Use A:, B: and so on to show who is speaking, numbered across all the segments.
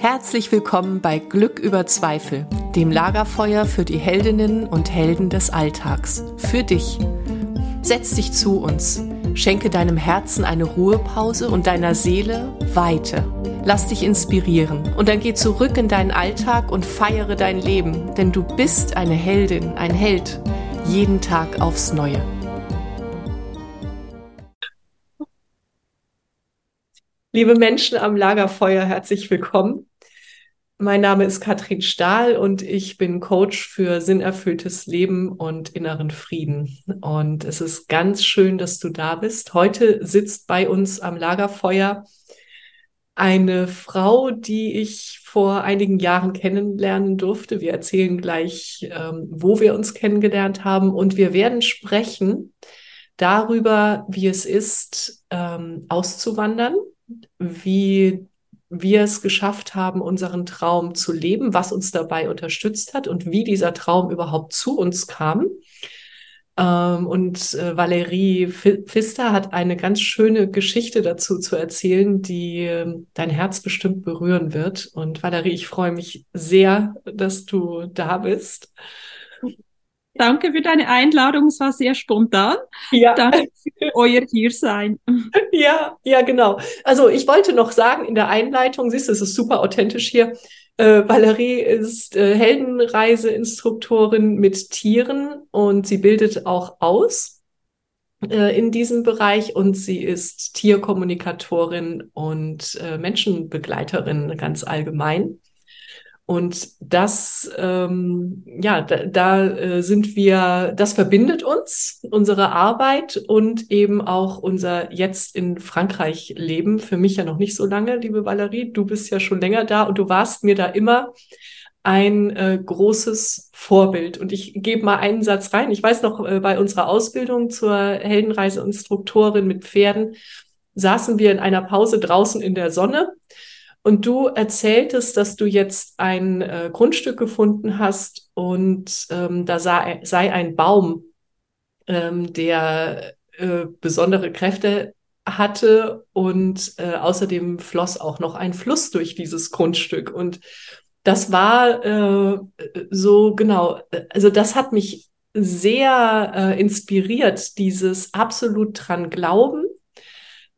A: Herzlich willkommen bei Glück über Zweifel, dem Lagerfeuer für die Heldinnen und Helden des Alltags. Für dich. Setz dich zu uns. Schenke deinem Herzen eine Ruhepause und deiner Seele Weite. Lass dich inspirieren und dann geh zurück in deinen Alltag und feiere dein Leben, denn du bist eine Heldin, ein Held, jeden Tag aufs Neue. Liebe Menschen am Lagerfeuer, herzlich willkommen. Mein Name ist Katrin Stahl und ich bin Coach für sinnerfülltes Leben und inneren Frieden. Und es ist ganz schön, dass du da bist. Heute sitzt bei uns am Lagerfeuer eine Frau, die ich vor einigen Jahren kennenlernen durfte. Wir erzählen gleich, ähm, wo wir uns kennengelernt haben. Und wir werden sprechen darüber, wie es ist, ähm, auszuwandern, wie wir es geschafft haben, unseren Traum zu leben, was uns dabei unterstützt hat und wie dieser Traum überhaupt zu uns kam. Ähm, und äh, Valerie Pfister hat eine ganz schöne Geschichte dazu zu erzählen, die äh, dein Herz bestimmt berühren wird. Und Valerie, ich freue mich sehr, dass du da bist.
B: Danke für deine Einladung. Es war sehr spontan. Ja. Danke für euer Hiersein.
A: Ja, ja, genau. Also ich wollte noch sagen in der Einleitung, siehst du, es ist super authentisch hier. Äh, Valerie ist äh, Heldenreiseinstruktorin mit Tieren und sie bildet auch aus äh, in diesem Bereich und sie ist Tierkommunikatorin und äh, Menschenbegleiterin ganz allgemein. Und das, ähm, ja, da, da äh, sind wir, das verbindet uns, unsere Arbeit und eben auch unser jetzt in Frankreich Leben. Für mich ja noch nicht so lange, liebe Valerie. Du bist ja schon länger da und du warst mir da immer ein äh, großes Vorbild. Und ich gebe mal einen Satz rein. Ich weiß noch, äh, bei unserer Ausbildung zur Heldenreiseinstruktorin mit Pferden saßen wir in einer Pause draußen in der Sonne und du erzähltest, dass du jetzt ein äh, Grundstück gefunden hast und ähm, da sei, sei, ein Baum, ähm, der äh, besondere Kräfte hatte und äh, außerdem floss auch noch ein Fluss durch dieses Grundstück. Und das war äh, so genau, also das hat mich sehr äh, inspiriert, dieses absolut dran glauben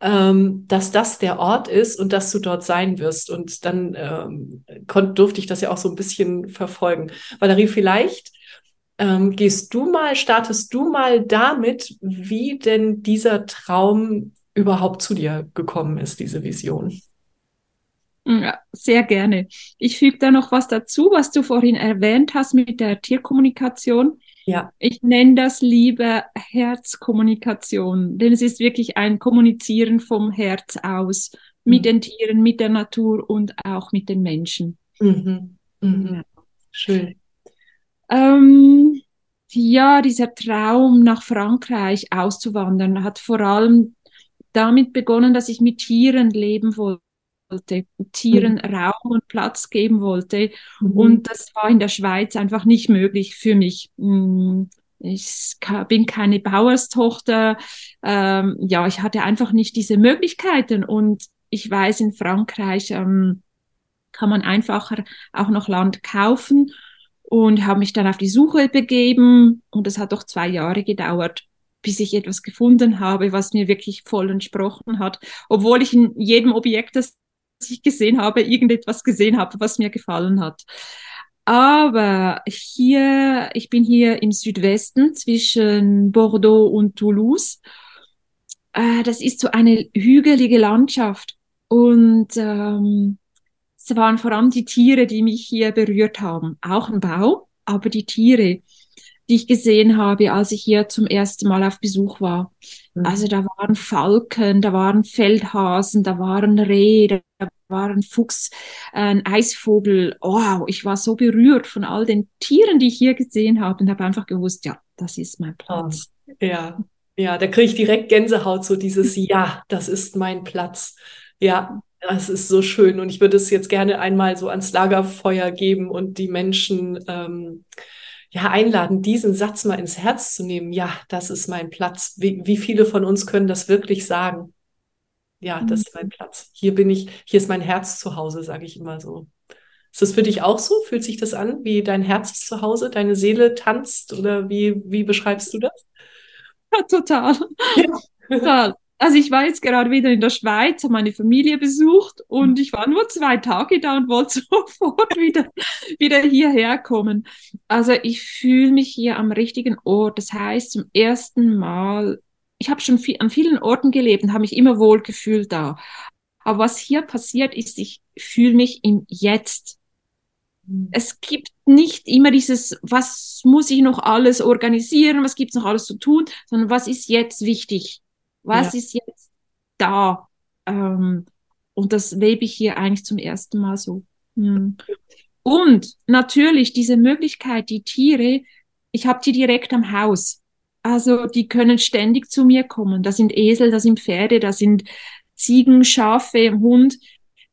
A: ähm, dass das der Ort ist und dass du dort sein wirst. Und dann ähm, konnt, durfte ich das ja auch so ein bisschen verfolgen. Valerie, vielleicht ähm, gehst du mal, startest du mal damit, wie denn dieser Traum überhaupt zu dir gekommen ist, diese Vision.
B: Ja, sehr gerne. Ich füge da noch was dazu, was du vorhin erwähnt hast mit der Tierkommunikation. Ja. Ich nenne das lieber Herzkommunikation, denn es ist wirklich ein Kommunizieren vom Herz aus mit mhm. den Tieren, mit der Natur und auch mit den Menschen. Mhm. Mhm. Ja. Schön. Ähm, ja, dieser Traum nach Frankreich auszuwandern hat vor allem damit begonnen, dass ich mit Tieren leben wollte wollte, Tieren mhm. Raum und Platz geben wollte. Mhm. Und das war in der Schweiz einfach nicht möglich für mich. Mm, ich bin keine Bauerstochter. Ähm, ja, ich hatte einfach nicht diese Möglichkeiten. Und ich weiß, in Frankreich ähm, kann man einfacher auch noch Land kaufen und habe mich dann auf die Suche begeben. Und es hat doch zwei Jahre gedauert, bis ich etwas gefunden habe, was mir wirklich voll entsprochen hat. Obwohl ich in jedem Objekt, das ich gesehen habe, irgendetwas gesehen habe, was mir gefallen hat. Aber hier, ich bin hier im Südwesten zwischen Bordeaux und Toulouse. Äh, das ist so eine hügelige Landschaft. Und ähm, es waren vor allem die Tiere, die mich hier berührt haben. Auch ein Bau, aber die Tiere die ich gesehen habe, als ich hier zum ersten Mal auf Besuch war. Mhm. Also da waren Falken, da waren Feldhasen, da waren Rehe, da waren Fuchs, ein Eisvogel. Wow, ich war so berührt von all den Tieren, die ich hier gesehen habe und habe einfach gewusst, ja, das ist mein Platz.
A: Oh, ja, ja, da kriege ich direkt Gänsehaut, so dieses Ja, das ist mein Platz. Ja, das ist so schön und ich würde es jetzt gerne einmal so ans Lagerfeuer geben und die Menschen ähm, ja, einladen, diesen Satz mal ins Herz zu nehmen. Ja, das ist mein Platz. Wie, wie viele von uns können das wirklich sagen? Ja, das ist mein mhm. Platz. Hier bin ich, hier ist mein Herz zu Hause, sage ich immer so. Ist das für dich auch so? Fühlt sich das an, wie dein Herz ist zu Hause, deine Seele tanzt oder wie, wie beschreibst du das?
B: Ja, total. Ja. total. Also ich war jetzt gerade wieder in der Schweiz, habe meine Familie besucht und ich war nur zwei Tage da und wollte sofort wieder, wieder hierher kommen. Also ich fühle mich hier am richtigen Ort. Das heißt, zum ersten Mal, ich habe schon viel, an vielen Orten gelebt und habe mich immer wohl gefühlt da. Aber was hier passiert ist, ich fühle mich im Jetzt. Mhm. Es gibt nicht immer dieses, was muss ich noch alles organisieren, was gibt es noch alles zu tun, sondern was ist jetzt wichtig? Was ja. ist jetzt da? Ähm, und das lebe ich hier eigentlich zum ersten Mal so. Hm. Und natürlich diese Möglichkeit, die Tiere, ich habe die direkt am Haus. Also die können ständig zu mir kommen. Da sind Esel, da sind Pferde, da sind Ziegen, Schafe, Hund.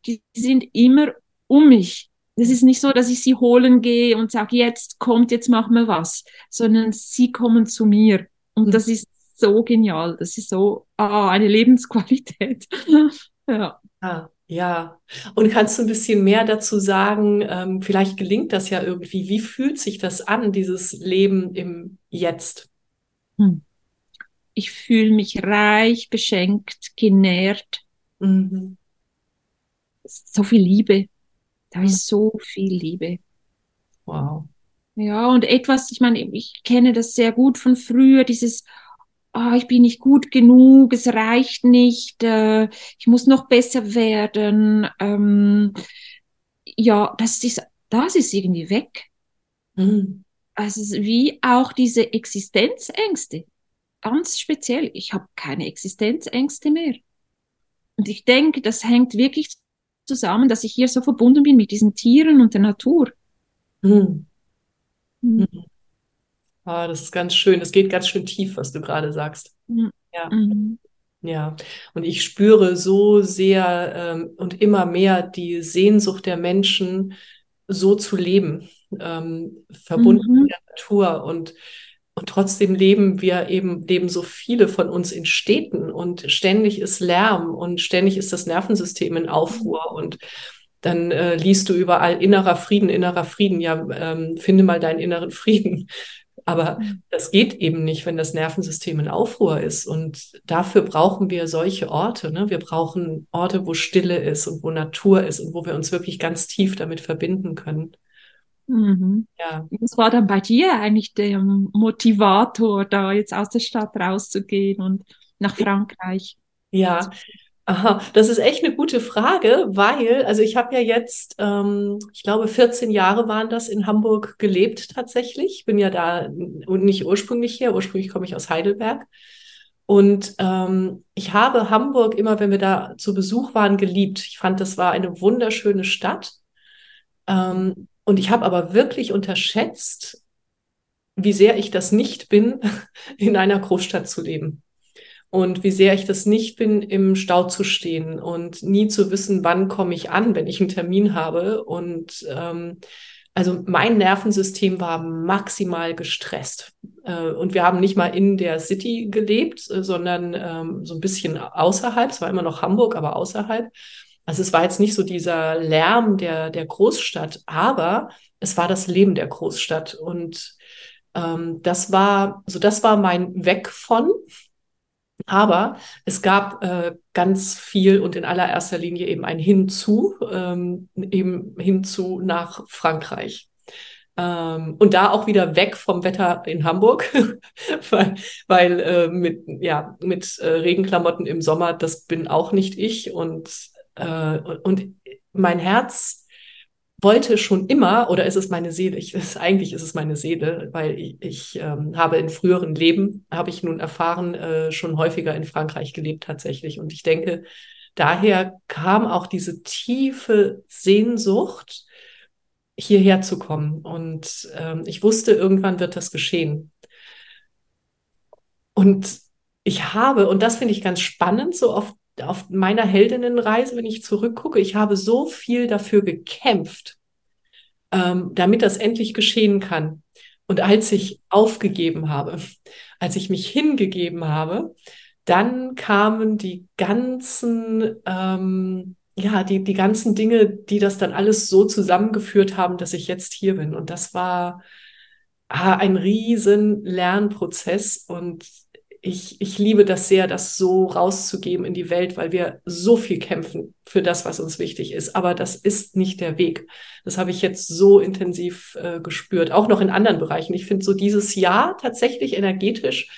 B: Die sind immer um mich. Es ist nicht so, dass ich sie holen gehe und sage, jetzt kommt, jetzt machen wir was, sondern sie kommen zu mir. Und mhm. das ist so genial. Das ist so ah, eine Lebensqualität.
A: ja. Ah, ja. Und kannst du ein bisschen mehr dazu sagen? Ähm, vielleicht gelingt das ja irgendwie. Wie fühlt sich das an, dieses Leben im Jetzt? Hm.
B: Ich fühle mich reich, beschenkt, genährt. Mhm. So viel Liebe. Da ist so viel Liebe.
A: Wow.
B: Ja, und etwas, ich meine, ich kenne das sehr gut von früher, dieses, oh, ich bin nicht gut genug, es reicht nicht, äh, ich muss noch besser werden. Ähm, ja, das ist, das ist irgendwie weg. Mhm. Also wie auch diese Existenzängste. Ganz speziell. Ich habe keine Existenzängste mehr. Und ich denke, das hängt wirklich zusammen, dass ich hier so verbunden bin mit diesen Tieren und der Natur. Mhm.
A: Mhm. Ah, das ist ganz schön. Es geht ganz schön tief, was du gerade sagst. Mhm. Ja. Mhm. Ja, und ich spüre so sehr ähm, und immer mehr die Sehnsucht der Menschen, so zu leben, ähm, verbunden mhm. mit der Natur. Und, und trotzdem leben wir eben, leben so viele von uns in Städten und ständig ist Lärm und ständig ist das Nervensystem in Aufruhr und dann äh, liest du überall innerer Frieden, innerer Frieden. Ja, ähm, finde mal deinen inneren Frieden. Aber mhm. das geht eben nicht, wenn das Nervensystem in Aufruhr ist. Und dafür brauchen wir solche Orte. Ne? Wir brauchen Orte, wo Stille ist und wo Natur ist und wo wir uns wirklich ganz tief damit verbinden können.
B: Mhm. Ja. Was war dann bei dir eigentlich der Motivator, da jetzt aus der Stadt rauszugehen und nach Frankreich?
A: Ja, Aha, das ist echt eine gute Frage, weil, also ich habe ja jetzt, ähm, ich glaube, 14 Jahre waren das in Hamburg gelebt tatsächlich. Bin ja da und nicht ursprünglich her, ursprünglich komme ich aus Heidelberg. Und ähm, ich habe Hamburg immer, wenn wir da zu Besuch waren, geliebt. Ich fand, das war eine wunderschöne Stadt. Ähm, und ich habe aber wirklich unterschätzt, wie sehr ich das nicht bin, in einer Großstadt zu leben und wie sehr ich das nicht bin, im Stau zu stehen und nie zu wissen, wann komme ich an, wenn ich einen Termin habe. Und ähm, also mein Nervensystem war maximal gestresst. Äh, und wir haben nicht mal in der City gelebt, äh, sondern ähm, so ein bisschen außerhalb. Es war immer noch Hamburg, aber außerhalb. Also es war jetzt nicht so dieser Lärm der, der Großstadt, aber es war das Leben der Großstadt. Und ähm, das war, so das war mein Weg von. Aber es gab äh, ganz viel und in allererster Linie eben ein Hinzu, ähm, eben hinzu nach Frankreich. Ähm, und da auch wieder weg vom Wetter in Hamburg, weil, weil äh, mit, ja, mit äh, Regenklamotten im Sommer, das bin auch nicht ich. Und, äh, und mein Herz wollte schon immer, oder ist es meine Seele? Ich, ist, eigentlich ist es meine Seele, weil ich, ich ähm, habe in früheren Leben, habe ich nun erfahren, äh, schon häufiger in Frankreich gelebt tatsächlich. Und ich denke, daher kam auch diese tiefe Sehnsucht, hierher zu kommen. Und ähm, ich wusste, irgendwann wird das geschehen. Und ich habe, und das finde ich ganz spannend, so oft auf meiner Heldinnenreise, wenn ich zurückgucke, ich habe so viel dafür gekämpft, ähm, damit das endlich geschehen kann. Und als ich aufgegeben habe, als ich mich hingegeben habe, dann kamen die ganzen, ähm, ja, die, die ganzen Dinge, die das dann alles so zusammengeführt haben, dass ich jetzt hier bin. Und das war ah, ein riesen Lernprozess und ich, ich liebe das sehr, das so rauszugeben in die Welt, weil wir so viel kämpfen für das, was uns wichtig ist. Aber das ist nicht der Weg. Das habe ich jetzt so intensiv äh, gespürt, auch noch in anderen Bereichen. Ich finde so dieses Jahr tatsächlich energetisch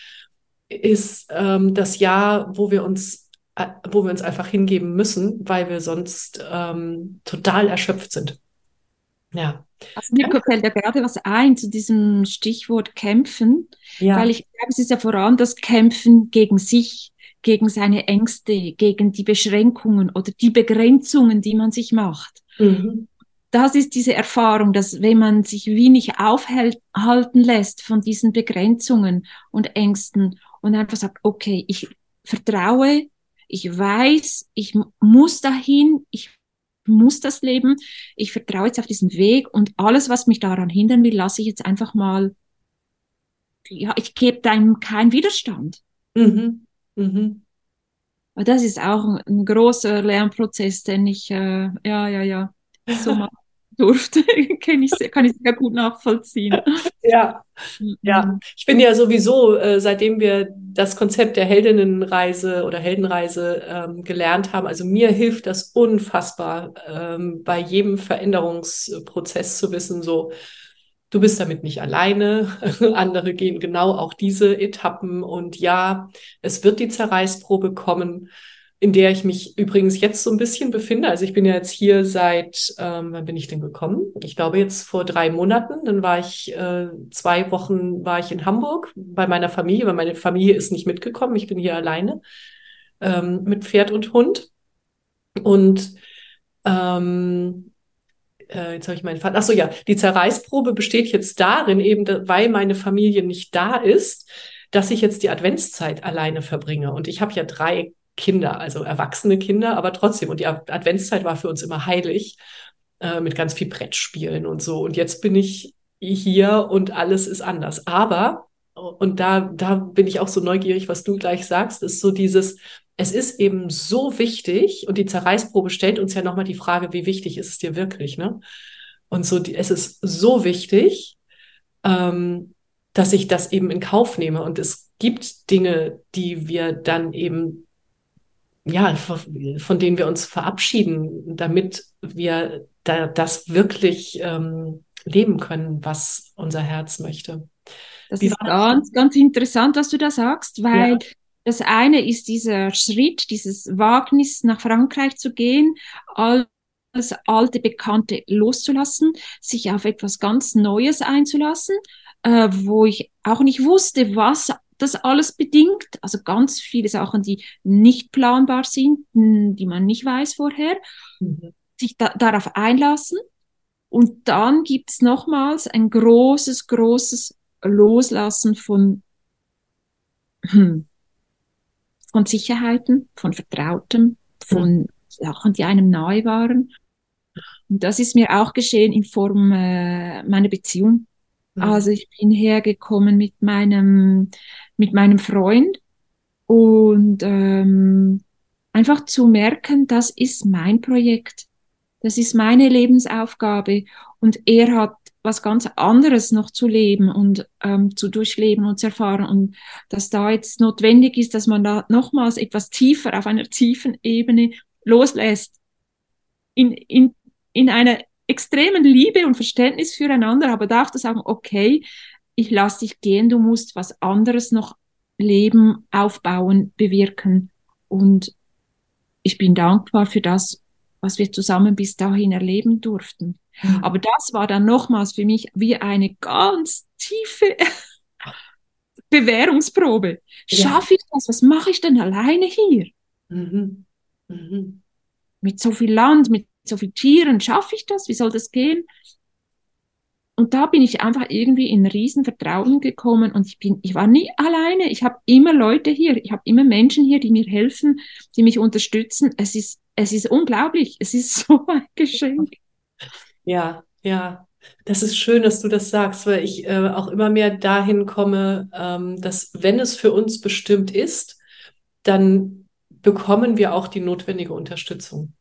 A: ist ähm, das Jahr, wo wir uns äh, wo wir uns einfach hingeben müssen, weil wir sonst ähm, total erschöpft sind.
B: Ja. Also mir fällt ja gerade was ein zu diesem Stichwort kämpfen, ja. weil ich glaube, es ist ja vor allem das Kämpfen gegen sich, gegen seine Ängste, gegen die Beschränkungen oder die Begrenzungen, die man sich macht. Mhm. Das ist diese Erfahrung, dass wenn man sich wenig aufhalten lässt von diesen Begrenzungen und Ängsten und einfach sagt, okay, ich vertraue, ich weiß, ich muss dahin, ich muss das leben, ich vertraue jetzt auf diesen Weg und alles, was mich daran hindern will, lasse ich jetzt einfach mal, ja, ich gebe einem keinen Widerstand. Mhm. Mhm. Aber das ist auch ein, großer Lernprozess, den ich, äh, ja, ja, ja, so machen durfte, kann ich, sehr, kann ich sehr gut nachvollziehen.
A: Ja, ja. Mhm. Ich bin ja sowieso, äh, seitdem wir das Konzept der Heldinnenreise oder Heldenreise ähm, gelernt haben, also mir hilft das unfassbar, ähm, bei jedem Veränderungsprozess zu wissen, so, du bist damit nicht alleine. Andere gehen genau auch diese Etappen und ja, es wird die Zerreißprobe kommen in der ich mich übrigens jetzt so ein bisschen befinde. Also ich bin ja jetzt hier seit, ähm, wann bin ich denn gekommen? Ich glaube jetzt vor drei Monaten. Dann war ich äh, zwei Wochen war ich in Hamburg bei meiner Familie, weil meine Familie ist nicht mitgekommen. Ich bin hier alleine ähm, mit Pferd und Hund. Und ähm, äh, jetzt habe ich meinen Vater. Ach so, ja, die Zerreißprobe besteht jetzt darin, eben, weil meine Familie nicht da ist, dass ich jetzt die Adventszeit alleine verbringe. Und ich habe ja drei Kinder, also erwachsene Kinder, aber trotzdem. Und die Adventszeit war für uns immer heilig, äh, mit ganz viel Brettspielen und so. Und jetzt bin ich hier und alles ist anders. Aber, und da, da bin ich auch so neugierig, was du gleich sagst, ist so dieses, es ist eben so wichtig, und die Zerreißprobe stellt uns ja nochmal die Frage, wie wichtig ist es dir wirklich, ne? Und so, die, es ist so wichtig, ähm, dass ich das eben in Kauf nehme. Und es gibt Dinge, die wir dann eben ja, von denen wir uns verabschieden, damit wir da das wirklich ähm, leben können, was unser Herz möchte.
B: Das Wie ist ganz, ganz interessant, was du da sagst, weil ja. das eine ist dieser Schritt, dieses Wagnis nach Frankreich zu gehen, alles alte Bekannte loszulassen, sich auf etwas ganz Neues einzulassen, äh, wo ich auch nicht wusste, was das alles bedingt. Also ganz viele Sachen, die nicht planbar sind, die man nicht weiß vorher. Mhm. Sich da, darauf einlassen. Und dann gibt es nochmals ein großes, großes Loslassen von, hm, von Sicherheiten, von Vertrautem, von mhm. Sachen, die einem nahe waren. Und das ist mir auch geschehen in Form äh, meiner Beziehung. Mhm. Also ich bin hergekommen mit meinem mit meinem Freund und ähm, einfach zu merken, das ist mein Projekt, das ist meine Lebensaufgabe und er hat was ganz anderes noch zu leben und ähm, zu durchleben und zu erfahren und dass da jetzt notwendig ist, dass man da nochmals etwas tiefer auf einer tiefen Ebene loslässt in, in, in einer extremen Liebe und Verständnis füreinander, aber darf das sagen, okay, ich lasse dich gehen, du musst was anderes noch leben, aufbauen, bewirken. Und ich bin dankbar für das, was wir zusammen bis dahin erleben durften. Mhm. Aber das war dann nochmals für mich wie eine ganz tiefe Bewährungsprobe. Schaffe ja. ich das? Was mache ich denn alleine hier? Mhm. Mhm. Mit so viel Land, mit so vielen Tieren, schaffe ich das? Wie soll das gehen? Und da bin ich einfach irgendwie in Riesenvertrauen gekommen und ich bin, ich war nie alleine. Ich habe immer Leute hier, ich habe immer Menschen hier, die mir helfen, die mich unterstützen. Es ist, es ist unglaublich. Es ist so ein Geschenk.
A: Ja, ja. Das ist schön, dass du das sagst, weil ich äh, auch immer mehr dahin komme, ähm, dass wenn es für uns bestimmt ist, dann bekommen wir auch die notwendige Unterstützung.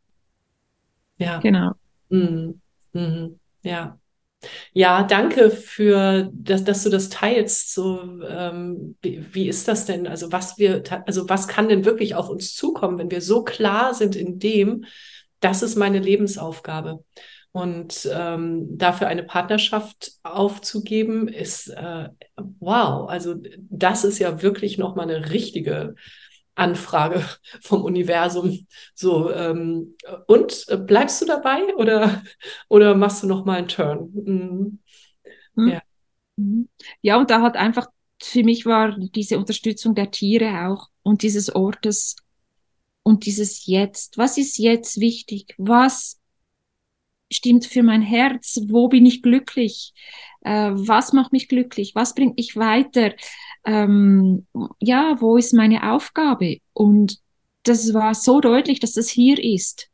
B: Ja. Genau.
A: Mhm. Mhm. Ja. Ja, danke für, dass, dass du das teilst. So, ähm, wie, wie, ist das denn? Also was wir, also was kann denn wirklich auf uns zukommen, wenn wir so klar sind in dem, das ist meine Lebensaufgabe. Und ähm, dafür eine Partnerschaft aufzugeben, ist äh, wow. Also das ist ja wirklich nochmal eine richtige Anfrage vom Universum. So, ähm, und äh, bleibst du dabei oder, oder machst du noch mal einen Turn? Mhm.
B: Mhm. Ja. Ja, und da hat einfach für mich war diese Unterstützung der Tiere auch und dieses Ortes und dieses Jetzt. Was ist jetzt wichtig? Was stimmt für mein Herz? Wo bin ich glücklich? Äh, was macht mich glücklich? Was bringt mich weiter? Ähm, ja, wo ist meine Aufgabe? Und das war so deutlich, dass das hier ist.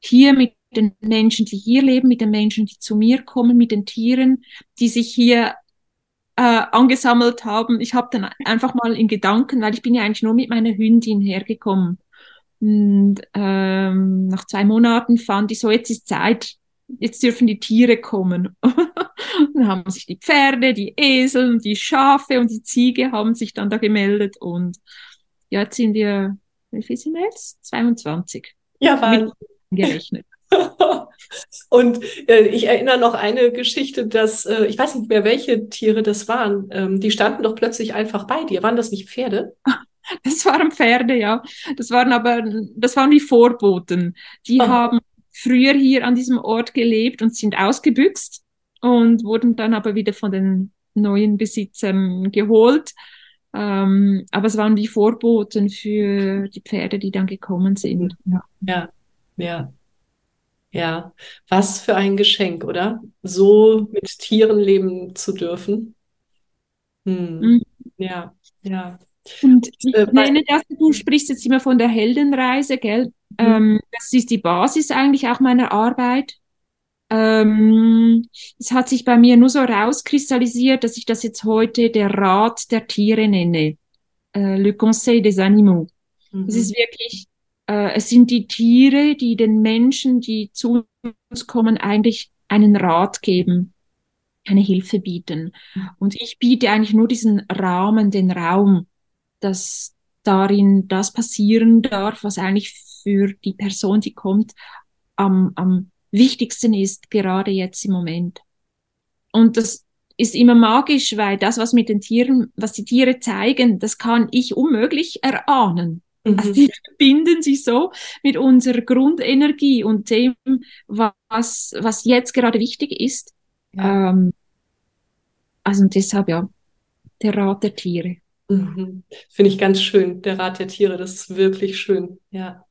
B: Hier mit den Menschen, die hier leben, mit den Menschen, die zu mir kommen, mit den Tieren, die sich hier äh, angesammelt haben. Ich habe dann einfach mal in Gedanken, weil ich bin ja eigentlich nur mit meiner Hündin hergekommen. Und ähm, nach zwei Monaten fand ich so, jetzt ist Zeit, jetzt dürfen die Tiere kommen. dann haben sich die Pferde, die Esel, die Schafe und die Ziege haben sich dann da gemeldet und ja, jetzt sind wir, wie viel sind wir jetzt? 22.
A: Ja, war gerechnet. und äh, ich erinnere noch eine Geschichte, dass, äh, ich weiß nicht mehr, welche Tiere das waren, ähm, die standen doch plötzlich einfach bei dir. Waren das nicht Pferde?
B: Das waren Pferde, ja. Das waren aber, das waren die Vorboten. Die oh. haben früher hier an diesem Ort gelebt und sind ausgebüxt und wurden dann aber wieder von den neuen Besitzern geholt. Ähm, aber es waren wie Vorboten für die Pferde, die dann gekommen sind.
A: Ja, ja, ja. ja. Was für ein Geschenk, oder? So mit Tieren leben zu dürfen. Hm. Mhm. Ja, ja.
B: Und ich äh, nenne das, du sprichst jetzt immer von der Heldenreise, gell? Mhm. Ähm, das ist die Basis eigentlich auch meiner Arbeit. Ähm, es hat sich bei mir nur so rauskristallisiert, dass ich das jetzt heute der Rat der Tiere nenne. Äh, Le Conseil des Animaux. Mhm. Es ist wirklich, äh, es sind die Tiere, die den Menschen, die zu uns kommen, eigentlich einen Rat geben, eine Hilfe bieten. Mhm. Und ich biete eigentlich nur diesen Rahmen, den Raum, dass darin das passieren darf, was eigentlich für die Person, die kommt, am, am wichtigsten ist, gerade jetzt im Moment. Und das ist immer magisch, weil das, was mit den Tieren, was die Tiere zeigen, das kann ich unmöglich erahnen. Mhm. Also die verbinden sich so mit unserer Grundenergie und dem, was, was jetzt gerade wichtig ist. Ja. Ähm, also deshalb ja, der Rat der Tiere.
A: Mhm. Finde ich ganz schön, der Rat der Tiere, das ist wirklich schön, ja.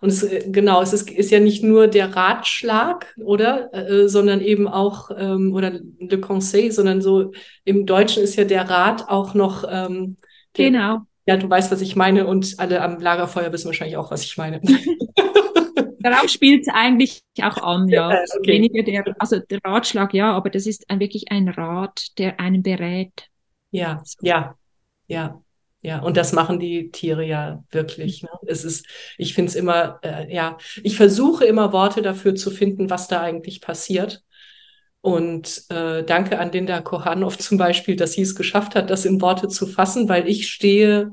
A: Und es, äh, genau, es ist, ist ja nicht nur der Ratschlag, oder, äh, sondern eben auch, ähm, oder le Conseil, sondern so im Deutschen ist ja der Rat auch noch. Ähm,
B: der, genau.
A: Ja, du weißt, was ich meine, und alle am Lagerfeuer wissen wahrscheinlich auch, was ich meine.
B: Darauf spielt es eigentlich auch an, ja. ja okay. Weniger der, also der Ratschlag, ja, aber das ist ein, wirklich ein Rat, der einen berät.
A: Ja, ja, ja. Ja, und das machen die Tiere ja wirklich. Ne? Es ist, ich finde es immer, äh, ja, ich versuche immer Worte dafür zu finden, was da eigentlich passiert. Und äh, danke an Linda Kohanov zum Beispiel, dass sie es geschafft hat, das in Worte zu fassen, weil ich stehe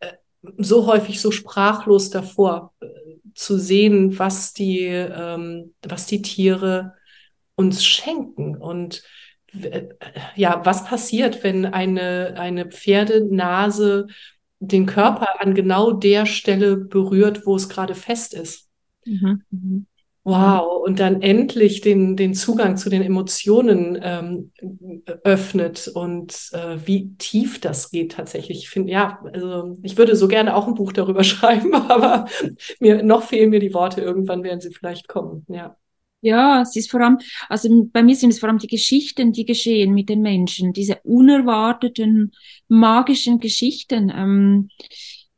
A: äh, so häufig so sprachlos davor, äh, zu sehen, was die, ähm, was die Tiere uns schenken und ja, was passiert, wenn eine, eine Pferdenase den Körper an genau der Stelle berührt, wo es gerade fest ist. Mhm. Mhm. Wow, und dann endlich den, den Zugang zu den Emotionen ähm, öffnet und äh, wie tief das geht tatsächlich. Ich finde, ja, also ich würde so gerne auch ein Buch darüber schreiben, aber mir noch fehlen mir die Worte. Irgendwann werden sie vielleicht kommen. Ja.
B: Ja, es ist vor allem, also bei mir sind es vor allem die Geschichten, die geschehen mit den Menschen, diese unerwarteten, magischen Geschichten. Ähm,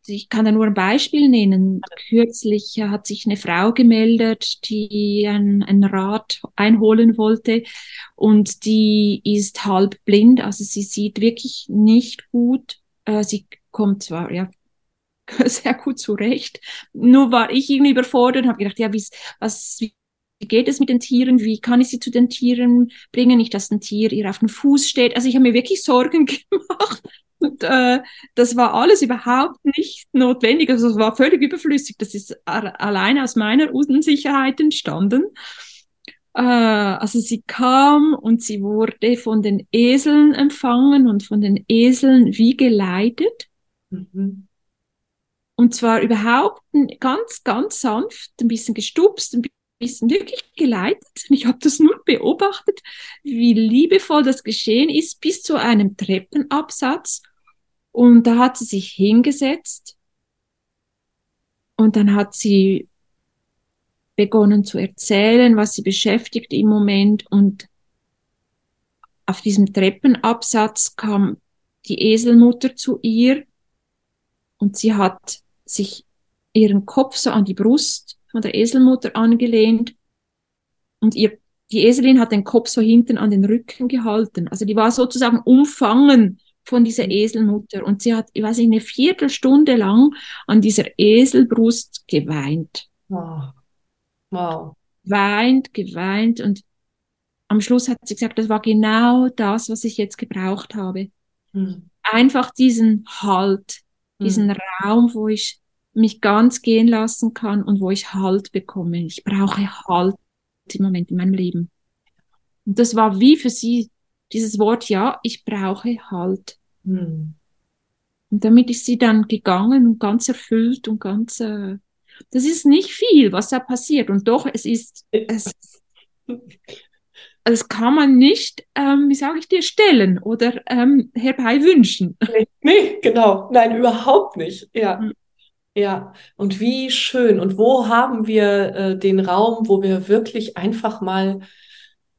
B: ich kann da nur ein Beispiel nennen. Kürzlich hat sich eine Frau gemeldet, die ein, ein Rad einholen wollte und die ist halb blind, also sie sieht wirklich nicht gut. Äh, sie kommt zwar, ja, sehr gut zurecht. Nur war ich irgendwie überfordert und habe gedacht, ja, wie, was, wie geht es mit den Tieren? Wie kann ich sie zu den Tieren bringen? Nicht, dass ein Tier ihr auf den Fuß steht. Also ich habe mir wirklich Sorgen gemacht. Und äh, das war alles überhaupt nicht notwendig. Also es war völlig überflüssig. Das ist alleine aus meiner Unsicherheit entstanden. Äh, also sie kam und sie wurde von den Eseln empfangen und von den Eseln wie geleitet. Mhm. Und zwar überhaupt ganz, ganz sanft, ein bisschen gestupst, ein bisschen wirklich geleitet. Ich habe das nur beobachtet, wie liebevoll das geschehen ist, bis zu einem Treppenabsatz. Und da hat sie sich hingesetzt und dann hat sie begonnen zu erzählen, was sie beschäftigt im Moment. Und auf diesem Treppenabsatz kam die Eselmutter zu ihr und sie hat sich ihren Kopf so an die Brust von der Eselmutter angelehnt und ihr, die Eselin hat den Kopf so hinten an den Rücken gehalten. Also die war sozusagen umfangen von dieser Eselmutter und sie hat, ich weiß nicht, eine Viertelstunde lang an dieser Eselbrust geweint. Wow. wow. Weint, geweint und am Schluss hat sie gesagt, das war genau das, was ich jetzt gebraucht habe. Hm. Einfach diesen Halt, diesen hm. Raum, wo ich mich ganz gehen lassen kann und wo ich Halt bekomme. Ich brauche Halt im Moment in meinem Leben. Und das war wie für sie dieses Wort, ja, ich brauche Halt. Hm. Und damit ist sie dann gegangen und ganz erfüllt und ganz, äh, das ist nicht viel, was da passiert. Und doch, es ist, es, das kann man nicht, ähm, wie sage ich dir, stellen oder ähm, herbei wünschen.
A: Nee, nee, genau. Nein, überhaupt nicht. Ja. Hm. Ja, und wie schön. Und wo haben wir äh, den Raum, wo wir wirklich einfach mal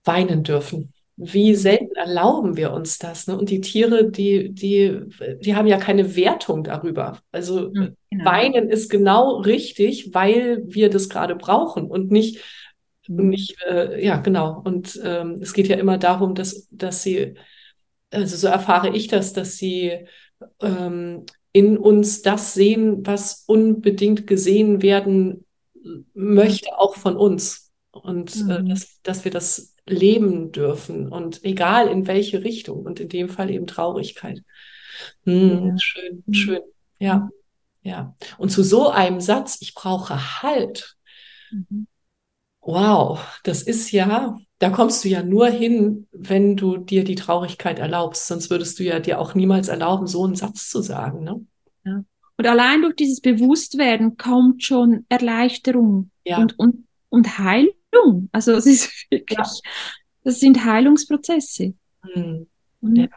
A: weinen dürfen? Wie mhm. selten erlauben wir uns das? Ne? Und die Tiere, die, die, die haben ja keine Wertung darüber. Also mhm, genau. weinen ist genau richtig, weil wir das gerade brauchen und nicht, mhm. nicht äh, ja, genau. Und ähm, es geht ja immer darum, dass, dass sie, also so erfahre ich das, dass sie ähm, in uns das sehen, was unbedingt gesehen werden möchte, auch von uns. Und äh, mhm. äh, dass, dass wir das leben dürfen und egal in welche Richtung und in dem Fall eben Traurigkeit. Hm, ja. Schön, mhm. schön. Ja, mhm. ja. Und zu so einem Satz, ich brauche Halt. Mhm. Wow, das ist ja, da kommst du ja nur hin, wenn du dir die Traurigkeit erlaubst. Sonst würdest du ja dir auch niemals erlauben, so einen Satz zu sagen. Ne?
B: Ja. Und allein durch dieses Bewusstwerden kommt schon Erleichterung ja. und, und, und Heilung. Also es ist wirklich, ja. das sind Heilungsprozesse. Mhm.
A: Ja.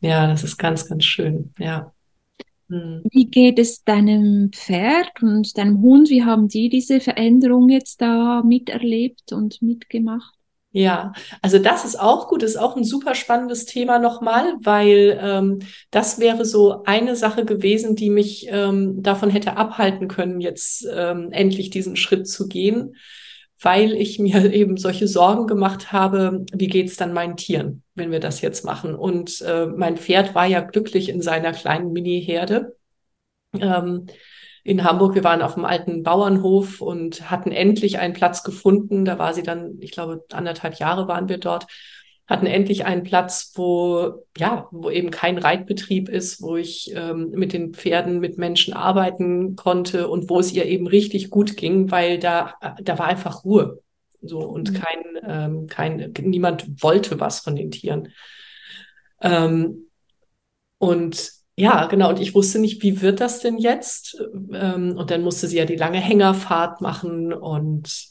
A: ja, das ist ganz, ganz schön. Ja.
B: Mhm. Wie geht es deinem Pferd und deinem Hund? Wie haben die diese Veränderung jetzt da miterlebt und mitgemacht?
A: Ja, also das ist auch gut, ist auch ein super spannendes Thema nochmal, weil ähm, das wäre so eine Sache gewesen, die mich ähm, davon hätte abhalten können, jetzt ähm, endlich diesen Schritt zu gehen weil ich mir eben solche Sorgen gemacht habe, wie geht's dann meinen Tieren, wenn wir das jetzt machen. Und äh, mein Pferd war ja glücklich in seiner kleinen Mini-Herde. Ähm, in Hamburg, wir waren auf dem alten Bauernhof und hatten endlich einen Platz gefunden. Da war sie dann, ich glaube, anderthalb Jahre waren wir dort hatten endlich einen Platz, wo ja, wo eben kein Reitbetrieb ist, wo ich ähm, mit den Pferden, mit Menschen arbeiten konnte und wo es ihr eben richtig gut ging, weil da da war einfach Ruhe, so und mhm. kein ähm, kein niemand wollte was von den Tieren. Ähm, und ja, genau. Und ich wusste nicht, wie wird das denn jetzt? Ähm, und dann musste sie ja die lange Hängerfahrt machen und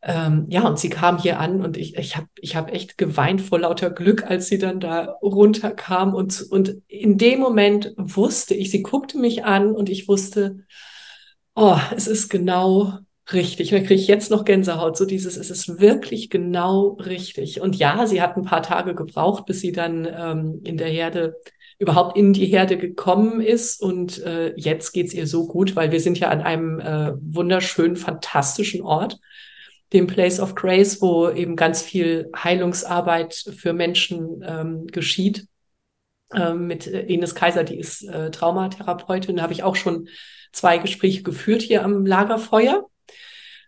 A: ähm, ja, und sie kam hier an und ich, ich habe ich hab echt geweint vor lauter Glück, als sie dann da runterkam. Und, und in dem Moment wusste ich, sie guckte mich an und ich wusste, oh, es ist genau richtig. Und da kriege ich jetzt noch Gänsehaut. So dieses, es ist wirklich genau richtig. Und ja, sie hat ein paar Tage gebraucht, bis sie dann ähm, in der Herde überhaupt in die Herde gekommen ist. Und äh, jetzt geht's ihr so gut, weil wir sind ja an einem äh, wunderschönen, fantastischen Ort dem Place of Grace, wo eben ganz viel Heilungsarbeit für Menschen ähm, geschieht. äh, mit Ines Kaiser, die ist äh, Traumatherapeutin. Habe ich auch schon zwei Gespräche geführt hier am Lagerfeuer.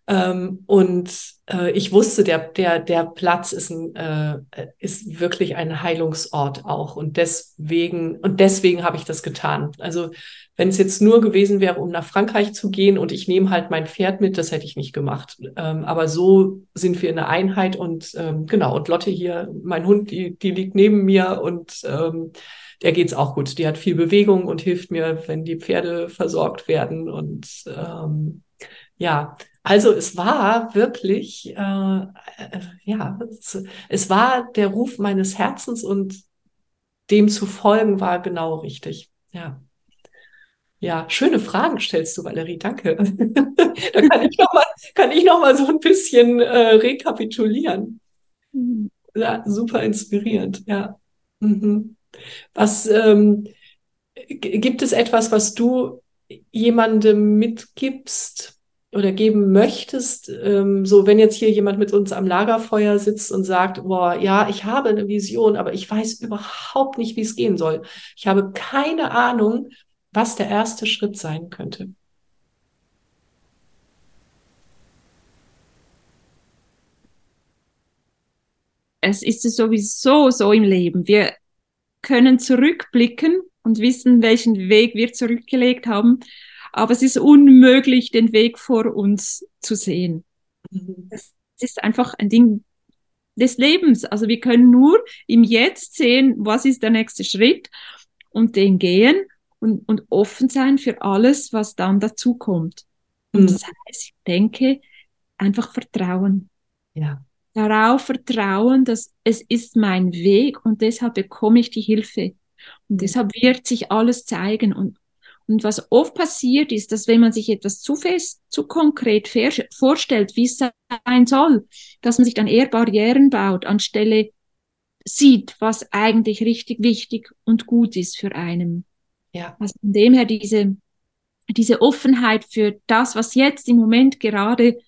A: Ähm, und äh, ich wusste, der, der, der Platz ist, ein, äh, ist wirklich ein Heilungsort auch. Und deswegen, und deswegen habe ich das getan. Also wenn es jetzt nur gewesen wäre, um nach Frankreich zu gehen und ich nehme halt mein Pferd mit, das hätte ich nicht gemacht. Ähm, aber so sind wir in der Einheit und ähm, genau, und Lotte hier, mein Hund, die, die liegt neben mir und ähm, der geht's auch gut. Die hat viel Bewegung und hilft mir, wenn die Pferde versorgt werden. Und ähm, ja, also es war wirklich, äh, äh, ja, es, es, war der Ruf meines Herzens und dem zu folgen war genau richtig. Ja. Ja, schöne Fragen stellst du, Valerie, danke. da kann ich nochmal, kann ich noch mal so ein bisschen äh, rekapitulieren. Mhm. Ja, super inspirierend, ja. Mhm. Was ähm, gibt es etwas, was du jemandem mitgibst oder geben möchtest? Ähm, so, wenn jetzt hier jemand mit uns am Lagerfeuer sitzt und sagt, boah, ja, ich habe eine Vision, aber ich weiß überhaupt nicht, wie es gehen soll. Ich habe keine Ahnung, was der erste Schritt sein könnte.
B: Es ist sowieso so im Leben. Wir können zurückblicken und wissen, welchen Weg wir zurückgelegt haben. Aber es ist unmöglich, den Weg vor uns zu sehen. Es ist einfach ein Ding des Lebens. Also wir können nur im Jetzt sehen, was ist der nächste Schritt und den gehen und, und offen sein für alles, was dann dazu kommt. Und mhm. das heißt, ich denke, einfach Vertrauen. Ja darauf vertrauen, dass es ist mein Weg und deshalb bekomme ich die Hilfe. Und mhm. deshalb wird sich alles zeigen. Und, und was oft passiert ist, dass wenn man sich etwas zu fest, zu konkret vorstellt, wie es sein soll, dass man sich dann eher Barrieren baut, anstelle sieht, was eigentlich richtig wichtig und gut ist für einen. Ja. Also von dem her diese, diese Offenheit für das, was jetzt im Moment gerade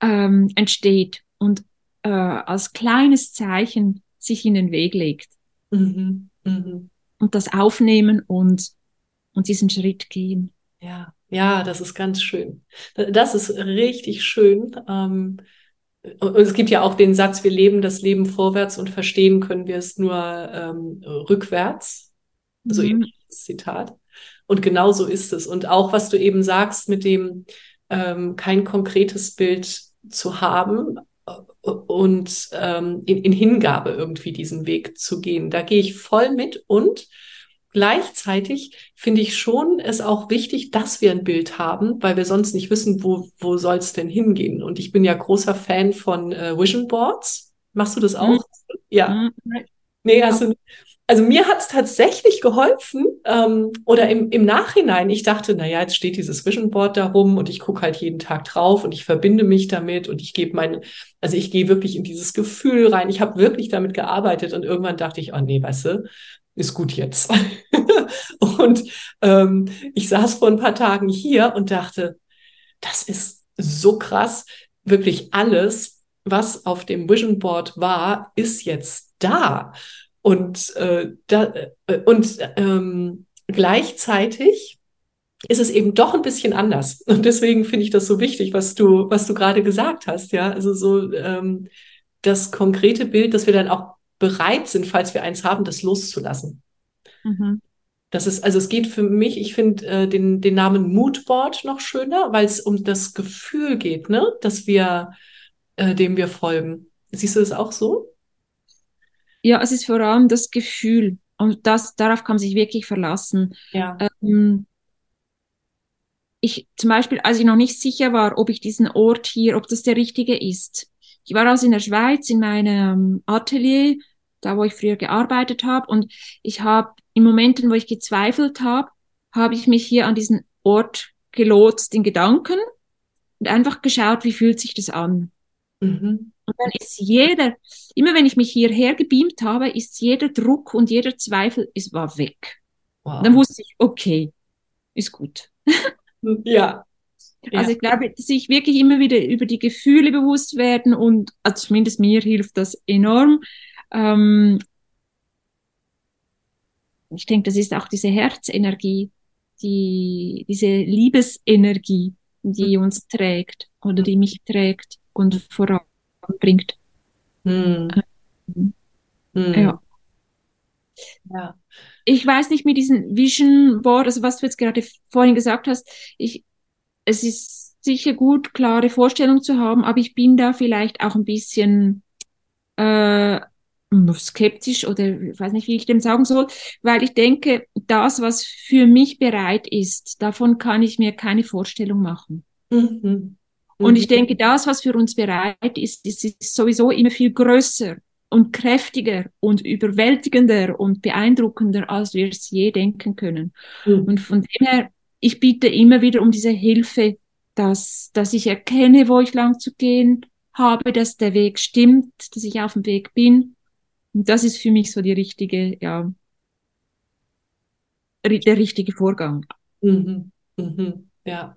B: ähm, entsteht und äh, als kleines Zeichen sich in den Weg legt. Mhm. Mhm. Und das aufnehmen und, und diesen Schritt gehen.
A: Ja, ja, das ist ganz schön. Das ist richtig schön. Ähm, und es gibt ja auch den Satz, wir leben das Leben vorwärts und verstehen können wir es nur ähm, rückwärts. So mhm. ähnliches Zitat. Und genau so ist es. Und auch, was du eben sagst, mit dem ähm, kein konkretes Bild zu haben, und ähm, in, in Hingabe irgendwie diesen Weg zu gehen. Da gehe ich voll mit und gleichzeitig finde ich schon es auch wichtig, dass wir ein Bild haben, weil wir sonst nicht wissen, wo, wo soll es denn hingehen. Und ich bin ja großer Fan von äh, Vision Boards. Machst du das auch? Mhm. Ja. Mhm. Nee, also also mir hat es tatsächlich geholfen ähm, oder im, im Nachhinein, ich dachte, naja, jetzt steht dieses Vision Board da rum und ich gucke halt jeden Tag drauf und ich verbinde mich damit und ich gebe mein, also ich gehe wirklich in dieses Gefühl rein. Ich habe wirklich damit gearbeitet und irgendwann dachte ich, oh nee, weißt du, ist gut jetzt. und ähm, ich saß vor ein paar Tagen hier und dachte, das ist so krass, wirklich alles, was auf dem Vision Board war, ist jetzt da. Und, äh, da, äh, und ähm, gleichzeitig ist es eben doch ein bisschen anders. Und deswegen finde ich das so wichtig, was du, was du gerade gesagt hast. Ja, also so ähm, das konkrete Bild, dass wir dann auch bereit sind, falls wir eins haben, das loszulassen. Mhm. Das ist, also es geht für mich, ich finde äh, den, den Namen Moodboard noch schöner, weil es um das Gefühl geht, ne, dass wir, äh, dem wir folgen. Siehst du das auch so?
B: Ja, es ist vor allem das Gefühl. Und das, darauf kann man sich wirklich verlassen. Ja. Ähm, ich, zum Beispiel, als ich noch nicht sicher war, ob ich diesen Ort hier, ob das der richtige ist. Ich war also in der Schweiz in meinem Atelier, da wo ich früher gearbeitet habe, und ich habe in Momenten, wo ich gezweifelt habe, habe ich mich hier an diesen Ort gelotst in Gedanken und einfach geschaut, wie fühlt sich das an. Mhm. Und dann ist jeder, immer wenn ich mich hierher gebeamt habe, ist jeder Druck und jeder Zweifel, es war weg. Wow. Dann wusste ich, okay, ist gut. Ja. Also ich glaube, sich wirklich immer wieder über die Gefühle bewusst werden und also zumindest mir hilft das enorm. Ähm, ich denke, das ist auch diese Herzenergie, die, diese Liebesenergie, die mhm. uns trägt oder die mich trägt und voranbringt. Hm. Ähm, hm. Ja. ja. Ich weiß nicht mit diesem Vision Board, also was du jetzt gerade vorhin gesagt hast, ich, es ist sicher gut, klare Vorstellungen zu haben, aber ich bin da vielleicht auch ein bisschen äh, skeptisch oder ich weiß nicht, wie ich dem sagen soll, weil ich denke, das, was für mich bereit ist, davon kann ich mir keine Vorstellung machen. Mhm. Und ich mhm. denke, das, was für uns bereit ist, ist, ist sowieso immer viel größer und kräftiger und überwältigender und beeindruckender, als wir es je denken können. Mhm. Und von dem her, ich bitte immer wieder um diese Hilfe, dass, dass ich erkenne, wo ich lang zu gehen habe, dass der Weg stimmt, dass ich auf dem Weg bin und das ist für mich so die richtige, ja, der richtige Vorgang.
A: Mhm. Mhm. Ja,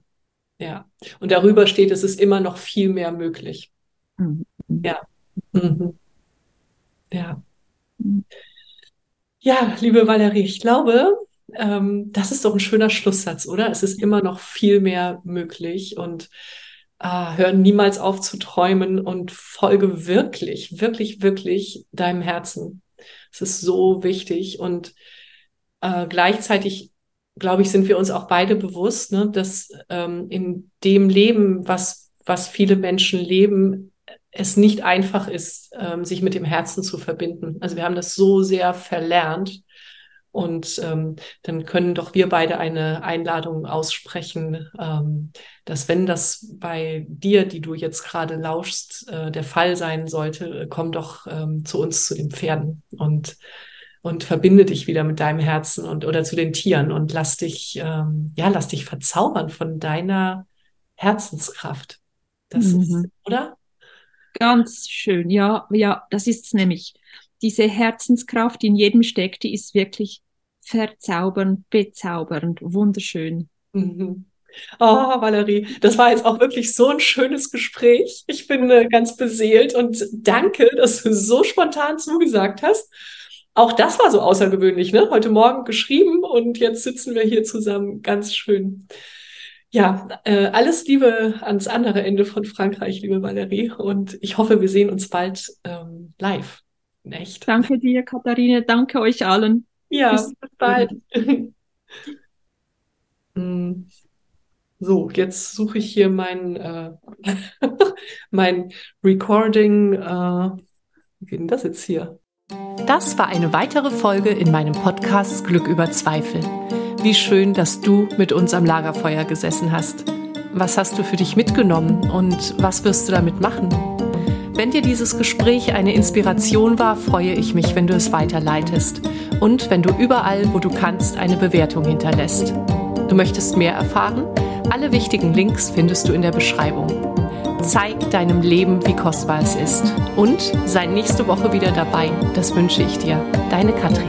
A: ja. Und darüber steht, es ist immer noch viel mehr möglich. Mhm. Ja. Mhm. Ja. Mhm. Ja, liebe Valerie, ich glaube, ähm, das ist doch ein schöner Schlusssatz, oder? Es ist immer noch viel mehr möglich und ah, hör niemals auf zu träumen und folge wirklich, wirklich, wirklich deinem Herzen. Es ist so wichtig und äh, gleichzeitig, glaube ich, sind wir uns auch beide bewusst, ne, dass ähm, in dem Leben, was, was viele Menschen leben, es nicht einfach ist, ähm, sich mit dem Herzen zu verbinden. Also wir haben das so sehr verlernt und ähm, dann können doch wir beide eine Einladung aussprechen, ähm, dass wenn das bei dir, die du jetzt gerade lauschst, äh, der Fall sein sollte, komm doch ähm, zu uns, zu den Pferden und und verbinde dich wieder mit deinem Herzen und oder zu den Tieren und lass dich ähm, ja lass dich verzaubern von deiner Herzenskraft. Das mhm. ist, oder?
B: Ganz schön, ja, ja, das ist es nämlich. Diese Herzenskraft, die in jedem steckt, die ist wirklich verzaubernd, bezaubernd, wunderschön.
A: Mhm. Oh, Valerie, das war jetzt auch wirklich so ein schönes Gespräch. Ich bin äh, ganz beseelt und danke, dass du so spontan zugesagt hast. Auch das war so außergewöhnlich, ne? Heute Morgen geschrieben und jetzt sitzen wir hier zusammen. Ganz schön. Ja, äh, alles Liebe ans andere Ende von Frankreich, liebe Valerie. Und ich hoffe, wir sehen uns bald ähm, live.
B: Echt. Danke dir, Katharine. Danke euch allen.
A: Ja, bis bald. Mm. so, jetzt suche ich hier mein, äh, mein Recording. Äh, wie geht denn das jetzt hier? Das war eine weitere Folge in meinem Podcast Glück über Zweifel. Wie schön, dass du mit uns am Lagerfeuer gesessen hast. Was hast du für dich mitgenommen und was wirst du damit machen? Wenn dir dieses Gespräch eine Inspiration war, freue ich mich, wenn du es weiterleitest und wenn du überall, wo du kannst, eine Bewertung hinterlässt. Du möchtest mehr erfahren? Alle wichtigen Links findest du in der Beschreibung. Zeig deinem Leben, wie kostbar es ist. Und sei nächste Woche wieder dabei. Das wünsche ich dir. Deine Katrin.